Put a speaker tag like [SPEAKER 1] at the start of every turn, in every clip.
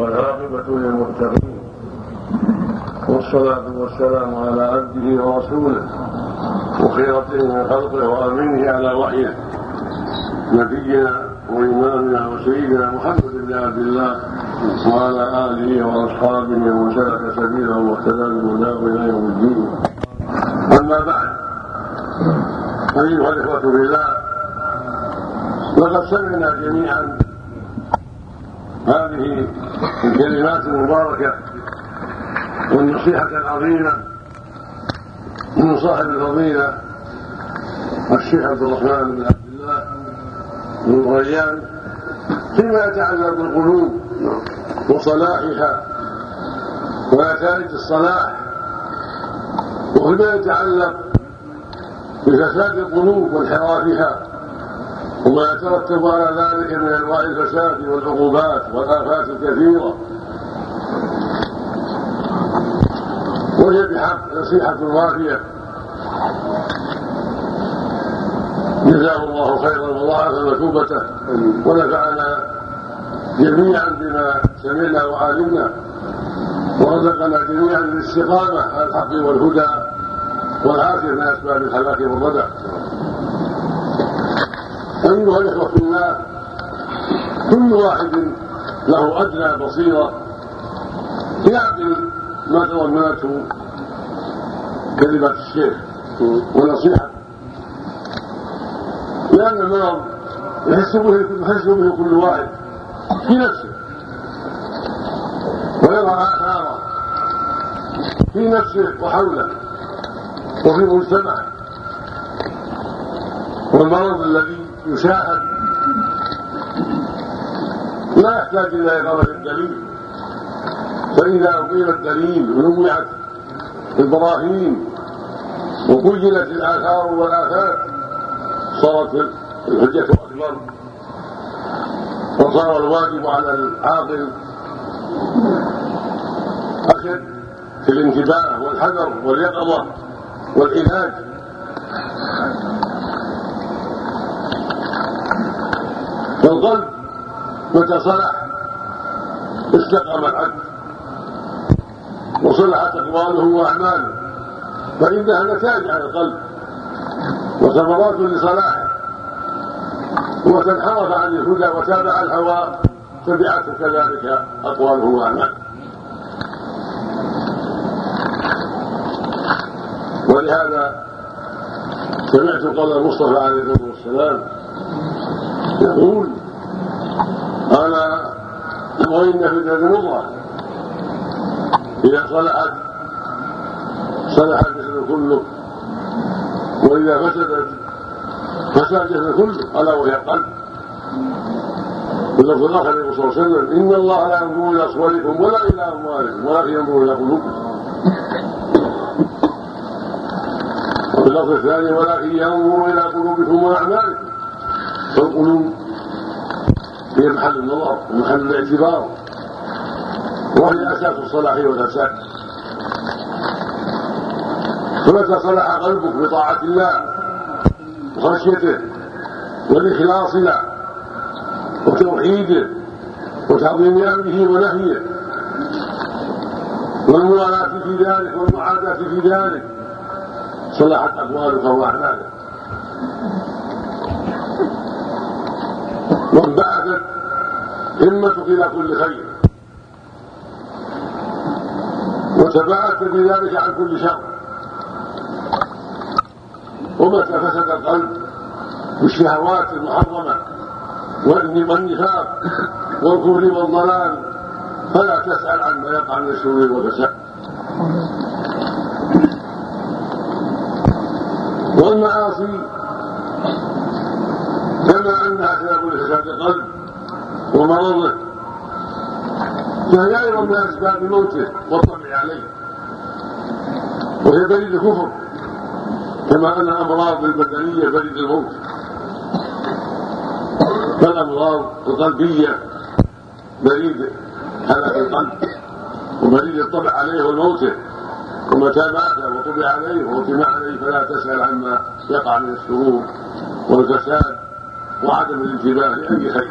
[SPEAKER 1] والعاقبة للمتقين. والصلاة والسلام على عبده ورسوله وخيرته من خلقه وأمينه على وحيه. نبينا وإمامنا وسيدنا محمد بن عبد الله وعلى آله وأصحابه ومن سلك سبيله واهتدى بهداه إلى يوم الدين. أما بعد أيها الإخوة بالله لقد سمعنا جميعا هذه الكلمات المباركة والنصيحة العظيمة من صاحب الفضيلة الشيخ عبد الرحمن بن عبد الله بن ريان فيما يتعلق بالقلوب وصلاحها ونتائج الصلاح وفيما يتعلق بفساد القلوب وانحرافها. وما يترتب على ذلك من أنواع الفساد والعقوبات والآفات الكثيرة. وهي بحق نصيحة وافيه جزاه الله خيرا وضاعف مثوبته ونفعنا جميعا بما سمعنا وعلمنا. ورزقنا جميعا الاستقامه على الحق والهدى والعافية من أسباب الهلاك والردى. أيها الإخوة في الله كل واحد له أدنى بصيرة. يعقل ما تضمنته كلمات الشيخ ونصيحة. لأن المرض يحس به يحس به كل واحد في نفسه. ويرى آثاره في نفسه وحوله وفي مجتمعه. والمرض الذي يشاهد لا يحتاج إلى اقامه الدليل. فإذا اقيم الدليل ونوعت البراهين وبينت الآثار والافات صارت الحجة أكبر. وصار الواجب على العاقل أشد في الانتباه والحذر واليقظة والعلاج. فالقلب متى صلح استقام العبد وصلحت أقواله وأعماله فإنها نتائج على القلب وثمرات لصلاحه. ومتى انحرف عن الهدى وتابع الهوى تبعته كذلك أقواله وأعماله. ولهذا سمعت قول المصطفى عليه الصلاة والسلام يقول أنا وان في الجسد مضغه إذا صلحت صلح الجسد كله. وإذا فسدت فسد الجسد كله ألا وهي القلب واللفظ الآخر يقول صلى الله عليه وسلم إن الله لا ينظر إلى صوركم ولا إلى أموالكم ولكن ينظر إلى قلوبكم. وفي اللفظ الثاني ولكن ينظر إلى قلوبكم وأعمالكم. فالقلوب هي محل النظر ومحل الاعتبار. وهي أساس الصلاح والفساد فمتى صلح قلبك بطاعة الله وخشيته والاخلاص له وتوحيده وتعظيم امره ونهيه والموالاة في ذلك والمعاداة في ذلك صلحت أقوالك واعمالك وانبعثت همتك إلى كل خير. وتباعدت بذلك عن كل شر. ومتى فسد القلب بالشهوات المحرمة والنفاق والكفر والضلال فلا تسأل عما يقع من الشرور والفساد. والمعاصي كما انها لفساد القلب ومرضه فهي أيضا من اسباب موته والطبع عليه وهي بريد الكفر كما ان الامراض البدنيه بريد الموت فالامراض القلبيه بريد هلاك القلب وبريد الطبع عليه وموته ومتى مات وطبع عليه وختم عليه فلا تسأل عما يقع من الشرور والفساد. وعدم الانتباه لأي شيء.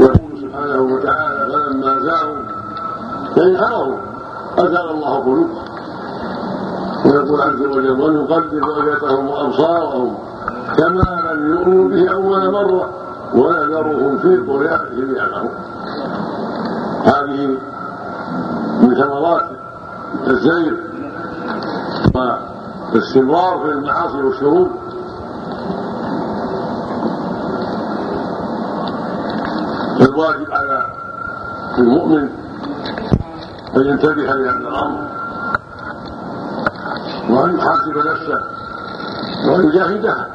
[SPEAKER 2] يقول
[SPEAKER 1] سبحانه وتعالى فلما زاروا يعني أروا أزال الله قلوبهم. ويقول عز وجل ويقدر رؤيتهم وأبصارهم كما لم يؤمنوا به أول مرة ونذرهم في طغيانهم يعلمون. هذه من ثمرات الزيغ والاستمرار في المعاصي والشرور الواجب على المؤمن أن ينتبه لهذا الأمر وأن يحاسب نفسه وأن يجاهدها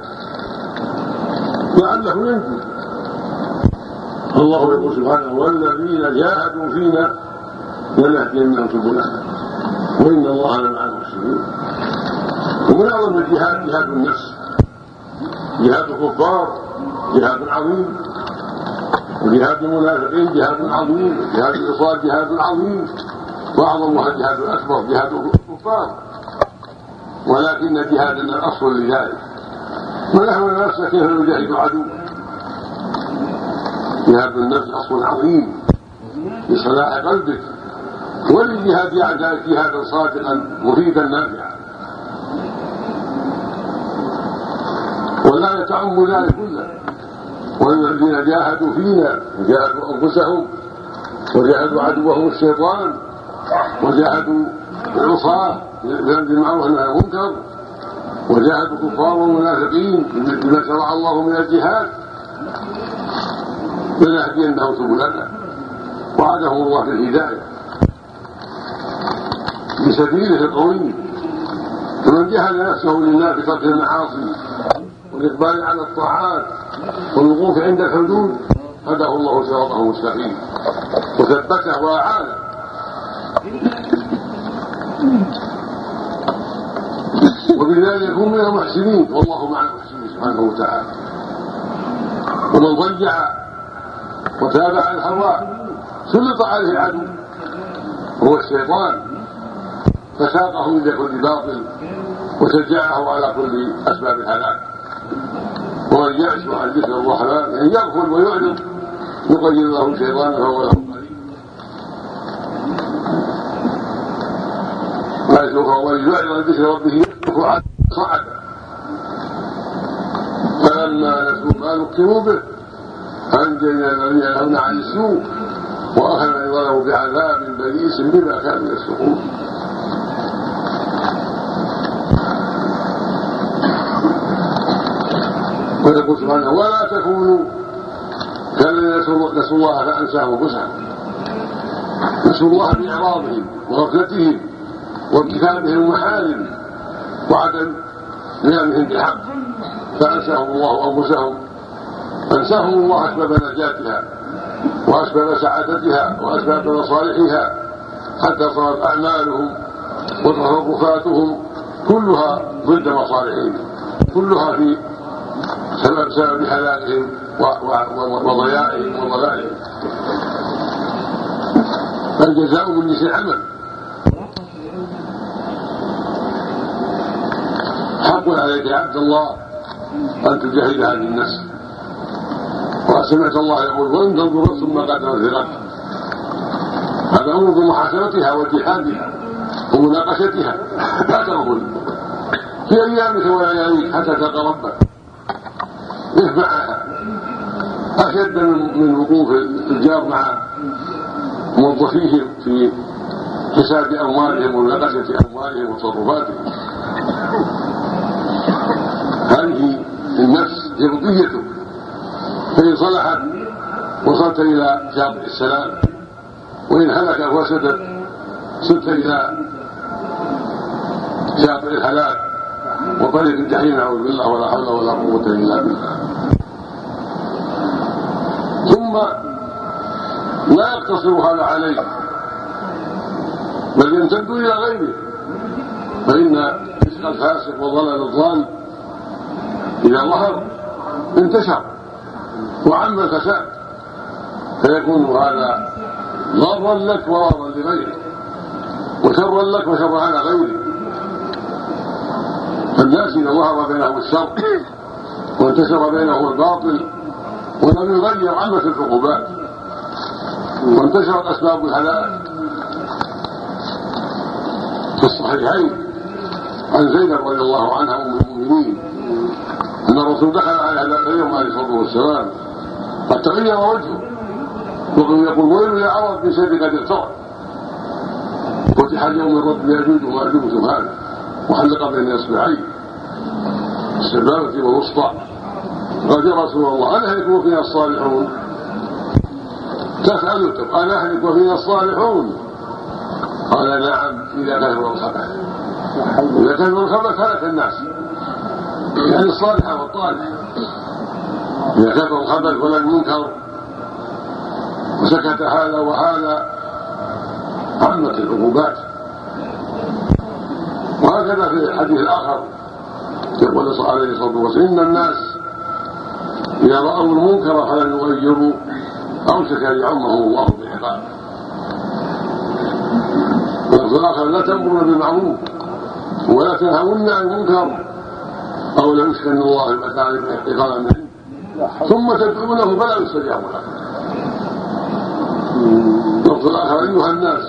[SPEAKER 1] لعله ينجو. الله يقول سبحانه والذين جاهدوا فينا لنهدينهم سبلنا. وإن الله لمع المحسنين ومن الجهاد جهاد النفس. جهاد الكفار جهاد عظيم وجهاد المنافقين جهاد عظيم. جهاد الإصرار جهاد عظيم. واعظمها الجهاد الأكبر جهاد الكفار ولكن جهادنا الأصل لذلك من اهمل نفسه كيف يجاهد عدو جهاد النفس أصل عظيم. لصلاح قلبك. وللجهاد اعدائك جهادا صادقا مفيدا نافعا ولا يتعم ذلك كله. والذين جاهدوا فينا جاهدوا أنفسهم وجاهدوا عدوهم الشيطان وجاهدوا العصاة بذنب المعروف والنهي عن المنكر وجاهدوا الكفار والمنافقين بما شرع الله من الجهاد. لنهدينهم سبلنا. وعدهم الله بالهدايه بسبيله القوي فمن جهد نفسه لله بترك المعاصي والإقبال على الطاعات والوقوف عند الحدود هداه الله صراطه المستقيم. وثبته واعانه وبذلك يكون من المحسنين. والله مع المحسنين سبحانه وتعالى. ومن ضيع وتابع الهوى سلط عليه العدو هو الشيطان. فساقه إلى كل باطل وشجعه على كل أسباب الهلاك. ومن يعش عن ذكر الرحمن يعني يغفل ويعرض يقيد له شيطانا فهو له قريب ومن يعرض عن ذكر ربه يسلك صعدا فلما نسوا ما ذكروا به أنجينا الذين ينهون عن السوء وأخذنا ظلموا بعذاب بئيس بما كانوا يفسقون. ويقول سبحانه ولا تكونوا كالذين نسوا الله فأنساهم أنفسهم. نسوا الله بإعراضهم وغفلتهم وارتكابهم المحارم وعدم قيامهم بالحق. فأنساهم الله أنفسهم. أنساهم الله أسباب نجاتها وأسباب سعادتها وأسباب مصالحها. حتى صارت أعمالهم وتصرفاتهم كلها ضد مصالحهم. كلها في سبب سبب هلاكهم وضياعهم وضلالهم. فالجزاء من جنس العمل. حق عليك يا عبد الله أن تجاهد هذه النفس وسمعت الله يقول وان تنظر ثم في غد هذا أمر محاسبتها وجهادها ومناقشتها. لا تغفل. في أيامك ولياليك حتى تلقى ربك. أشد من وقوف التجار مع موظفيهم في حساب أموالهم ومناقشة أموالهم وتصرفاتهم. هذه النفس جبضيتك فإن صلحت وصلت إلى شاطئ السلام وإن هلكت وسدت صرت إلى شاطئ الهلاك وطريق الجحيم نعوذ بالله ولا حول ولا قوة إلا بالله. ثم لا يقتصر هذا عليه بل يمتد إلى غيره فإن فسق الفاسق وضلال الضال إذا ظهر انتشر وعم الفساد فيكون هذا ضرا لك وضرا لغيرك وشرا لك وشرا على غيرك. فالناس إذا ظهر بينهم الشر وانتشر بينهم الباطل ولم يغير عامة العقوبات. وانتشرت أسباب الهلاك في الصحيحين عن زينب رضي الله عنها ام المؤمنين أن الرسول دخل على ذاك اليوم عليه الصلاة والسلام. قد تغير وجهه. وقد يقول ويل يا عرب من شر قد اقترب فتح اليوم من رب ياجوج وماجوج سبحانه وحلق بين اصبعيه السبابه والوسطى قال رسول الله انهلك وفينا الصالحون؟ تسألته قال أهلك وفينا الصالحون؟ قال نعم إذا كثر الخبث إذا كثر الخبث هلك الناس. يعني الصالح والطالح. إذا كثر الخبث ولم ينكر وسكت هذا وهذا. عمت العقوبات. وهكذا في الحديث الآخر. يقول عليه الصلاة والسلام إن الناس إذا رأوا المنكر فلم يغيروا أوشك أن يعمه الله بعقاب واللفظ الآخر لا تأمرون بالمعروف ولا تنهون عن المنكر أو لا يسكن الله المكارم احتقارا منه ثم تدعونه فلا يستجاب لكم اللفظ الآخر أيها الناس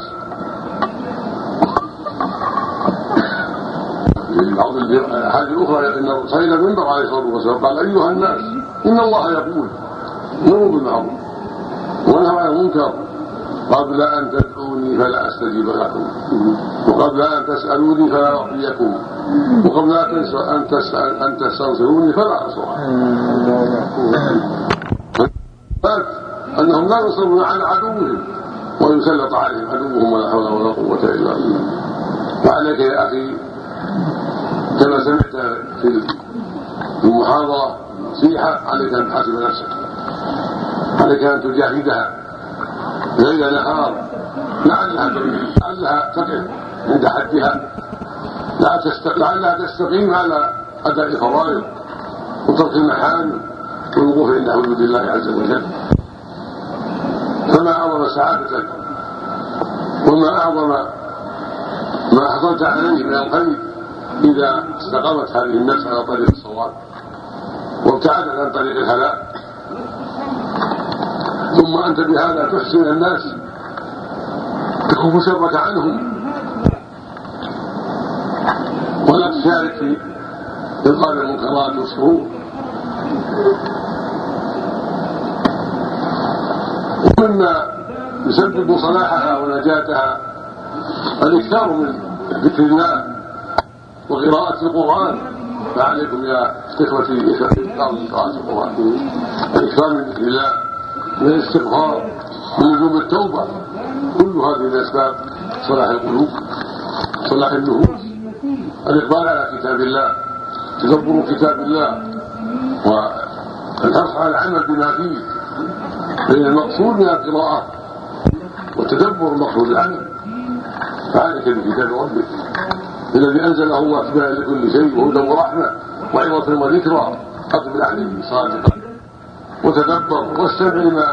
[SPEAKER 1] في بعض الأحاديث الأخرى ان صعد المنبر عليه الصلاه والسلام قال أيها الناس إن الله يقول مروا بالمعروف ونهى عن المنكر. قبل أن تدعوني فلا أستجيب لكم. وقبل أن تسألوني فلا اعطيكم وقبل أن تسال أن تستنصروني فلا انصر أنهم لا ينصرون على عدوهم ويسلط عليهم عدوهم ولا حول ولا قوة إلا بالله. فعليك يا أخي كما سمعت في المحاضرة نصيحه عليك أن تحاسب نفسك. عليك أن تجاهدها. ليل نهار. لعلها لعلها تقف عند حدها. لا لعلها تستقيم على أداء الفرائض وترك المحال والوقوف عند حدود الله عز وجل. فما أعظم سعادتك وما أعظم ما حصلت عليه من الخير إذا استقامت هذه النفس على طريق الصواب. وابتعدت عن طريق الهلاك. ثم أنت بهذا تحسن الناس. تكف شرك عنهم. ولا تشارك في إبطال المنكرات والشرور ومما يسبب صلاحها ونجاتها الإكثار من ذكر الله وقراءة القرآن. فعليكم يا قراءة القرآن الاكثار من ذكر الله من الاستغفار من لزوم التوبه كل هذه الاسباب صلاح القلوب صلاح النفوس الاقبال على كتاب الله تدبر كتاب الله والحرص على العمل بما فيه فان المقصود من القراءه والتدبر المقصود العمل فعليك بكتاب ربك الذي انزله الله تباعا لكل شيء وهدى ورحمه وعظه وذكرى اقبل عليه صادقا وتدبر. واستمع لما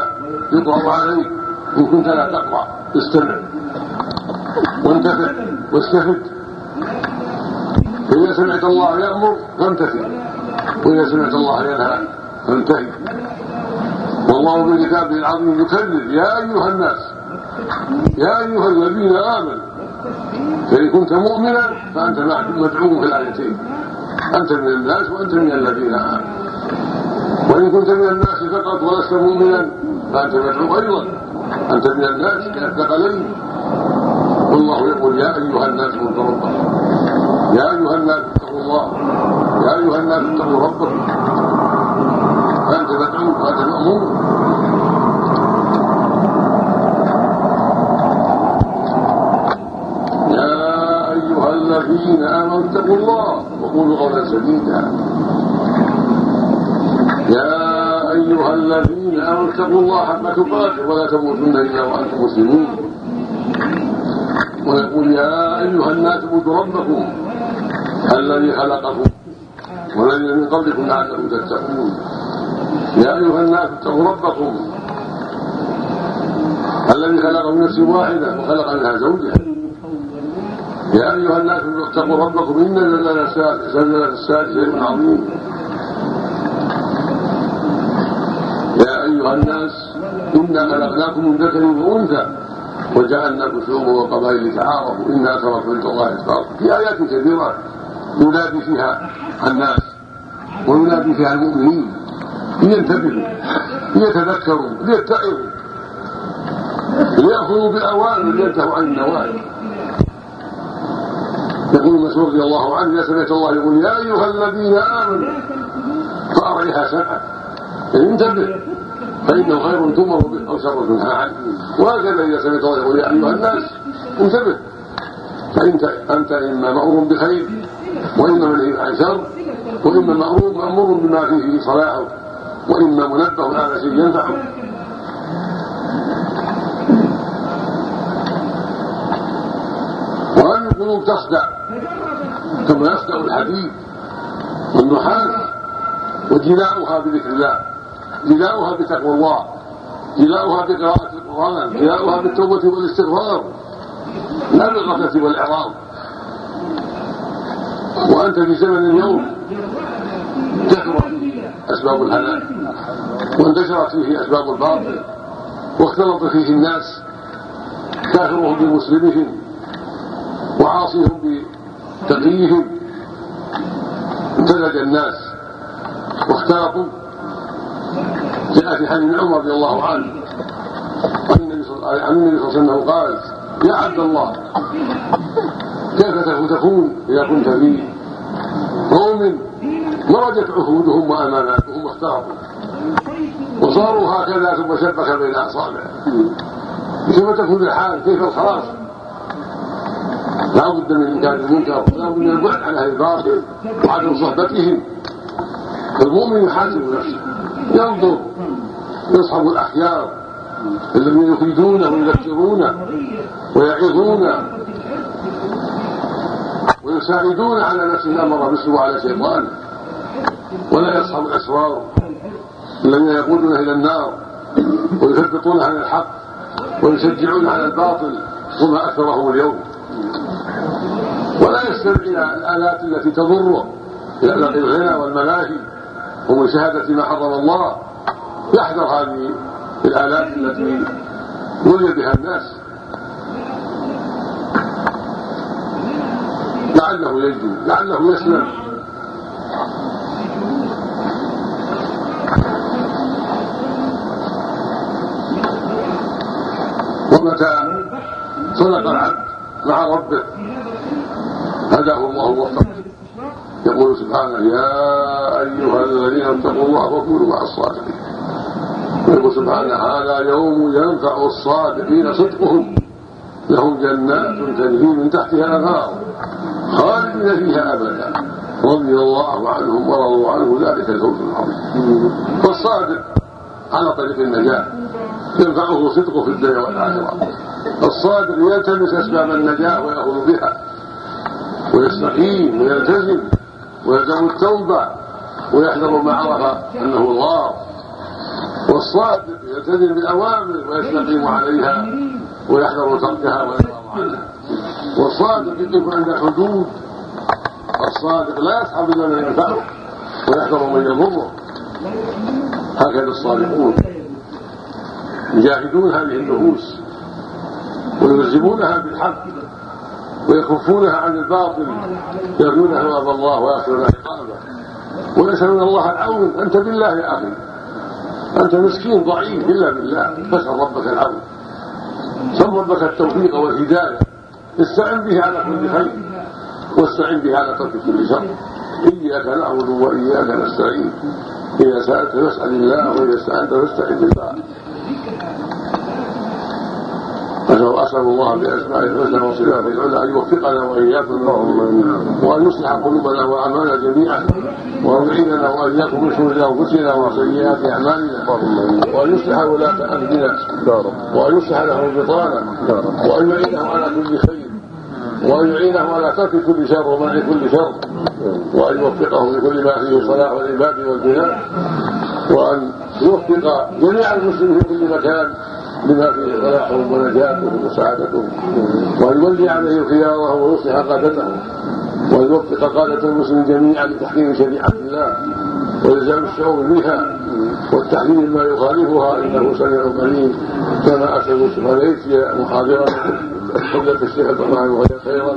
[SPEAKER 1] يقرا عليك. إن كنت لا تقرأ. استمع. وانتفع. واستفد فاذا سمعت الله يأمر فامتثل وإذا سمعت الله ينهى فانتهي. والله بالكتاب العظيم يكرر يا أيها الناس. يا أيها الذين آمنوا. فإن كنت مؤمنا فأنت مدعو في الآيتين. أنت من الناس وأنت من الذين آمنوا. وإن كنت من الناس فقط ولست مؤمنا فأنت مدعو أيضا. أنت من الناس كالثقلين والله يقول يا أيها الناس اتقوا ربكم. يا أيها الناس اتقوا الله. يا أيها الناس اتقوا ربكم. فأنت مدعو وأنت مأمور يا أيها الذين آمنوا اتقوا الله وقولوا قولا سديدا. يا أيها الذين آمنوا اتقوا الله حق تقاته ولا تموتن إلا وأنتم مسلمون. ويقول يا أيها الناس اعبدوا ربكم الذي خلقكم والذين من قبلكم لعلكم تتقون. يا أيها الناس اتقوا ربكم الذي خلق من نفس واحدة وخلق منها زوجها. يا أيها الناس اتقوا ربكم إن زلزلة الساعة شيء عظيم يا أيها الناس إنا خلقناكم من ذكر وأنثى وجعلنا شعوبا وقبائل تعارفوا إن اكرمكم عند الله اتقاكم في آيات كثيرة ينادي فيها الناس وينادي فيها المؤمنين لينتبهوا ليتذكروا ليتعظوا ليأخذوا بالأوامر لينتهوا عن النواهي. يقول مسعود رضي الله عنه سمعت الله يقول يا أيها الذين آمنوا فاريها سمعا يعني انتبه فإنه خير تؤمر به أو شر تنهى عنه وهكذا إذا سمعت الله يقول يا أيها الناس انتبه فانت أنت إما مأمور بخير وإما منهي عن شر وإما مامور مأمور بما فيه صلاحه وإما منبه على شيء ينفعه. القلوب تصدع. كما يصدع الحديد والنحاس وجلاؤها بذكر الله. جلاؤها بتقوى الله. جلاؤها بقراءة القرآن. جلاؤها بالتوبة والاستغفار. لا بالغفلة والإعراض. وأنت في زمن اليوم كثرت فيه أسباب الهلاك. وانتشرت فيه أسباب الباطل. واختلط فيه الناس. كافرهم بمسلمهم. وعاصيهم بتقيهم امتزج الناس واختلطوا جاء في حديث عمر رضي الله عنه. عن النبي صلى الله عليه وسلم قال يا عبد الله كيف تكون إذا كنت في قوم مرجت عهودهم وأماناتهم واختلطوا وصاروا هكذا ثم شبك بين اصابعه كيف تكون الحال؟ كيف الخلاص؟ لا بد من إنكار المنكر لا بد من البعد عن أهل الباطل وعدم صحبتهم. فالمؤمن يحاسب نفسه ينظر يصحب الأخيار الذين يفيدونه ويذكرونه ويعظونه ويساعدون على نفسه الأمر بالسوء على شيطانه ولا يصحب الأسرار الذين يقودون إلى النار ويثبطون عن الحق ويشجعون على الباطل وما أكثرهم اليوم. يستمع إلى الآلات التي تضره إلى الغنى والملاهي. ومشاهده ما حرم الله. يحذر هذه الآلات التي ولي بها الناس. لعله يجدو لعله يسلم ومتى صدق العبد مع ربه؟ هداه الله وفقه يقول سبحانه يا أيها الذين اتقوا الله وكونوا مع الصادقين. ويقول سبحانه هذا يوم ينفع الصادقين صدقهم. لهم جنات تجري من تحتها الأنهار خالدين فيها أبدا. رضي الله عنهم ورضوا عنه ذلك الفوز العظيم. والصادق على طريق النجاة. ينفعه صدقه في الدنيا والآخرة. الصادق يلتمس أسباب النجاة ويأخذ بها. ويستقيم ويلتزم ويلزم التوبة ويحذر ما عرف أنه الله. والصادق يلتزم بالأوامر ويستقيم عليها ويحذر تركها ويعرض عنها. والصادق يقف عند الحدود الصادق لا يسحب إلا من ينفعه ويحذر من يضره. هكذا الصادقون. يجاهدون هذه النفوس ويلزمونها بالحق. ويكفونها عن الباطل يرجون ثواب الله ويخشون عقابه. ويسألون الله العون أنت بالله يا أخي. أنت مسكين ضعيف إلا بالله. فاسأل ربك العون. سل ربك التوفيق والهداية. استعن به على كل خير. واستعن به على ترك كل شر. إياك نعبد وإياك نستعين. إذا سألت فاسأل الله وإذا استعنت فاستعن بالله. أسأل الله بأسمائه الحسنى وصفاته العلى أن يوفقنا وإياكم وأن يصلح قلوبنا وأعمالنا جميعا وأن يعيننا وإياكم من شرور أنفسنا وسيئات أعمالنا وأن يصلح ولاة أمرنا وأن يصلح له البطانة وأن يعينه على كل خير وأن يعينه على ترك كل شر ومنع كل شر وأن يوفقه لكل ما فيه صلاح العباد والبناء وأن يوفق جميع المسلمين في كل مكان بما فيه صلاحهم ونجاتهم وسعادتهم. وان يولي عليه خياره ويصلح قادته. وان يوفق قادة المسلمين جميعا لتحكيم شريعة الله. والزام الشعور بها والتحليل ما يخالفها إنه سميع قريب. كما اسال الشيخ محاضرة. فضلة الشيخ عبد الرحمن خيرا.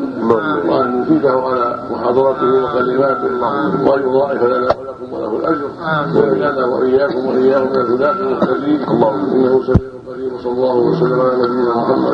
[SPEAKER 1] وأن يفيده على محاضرته وكلماته. وان يضاعف لنا ولكم وله الأجر. ويجعلنا وإياكم وإياهم من الهداة المهتدين إنه سميع وصلى الله وسلم على نبينا محمد.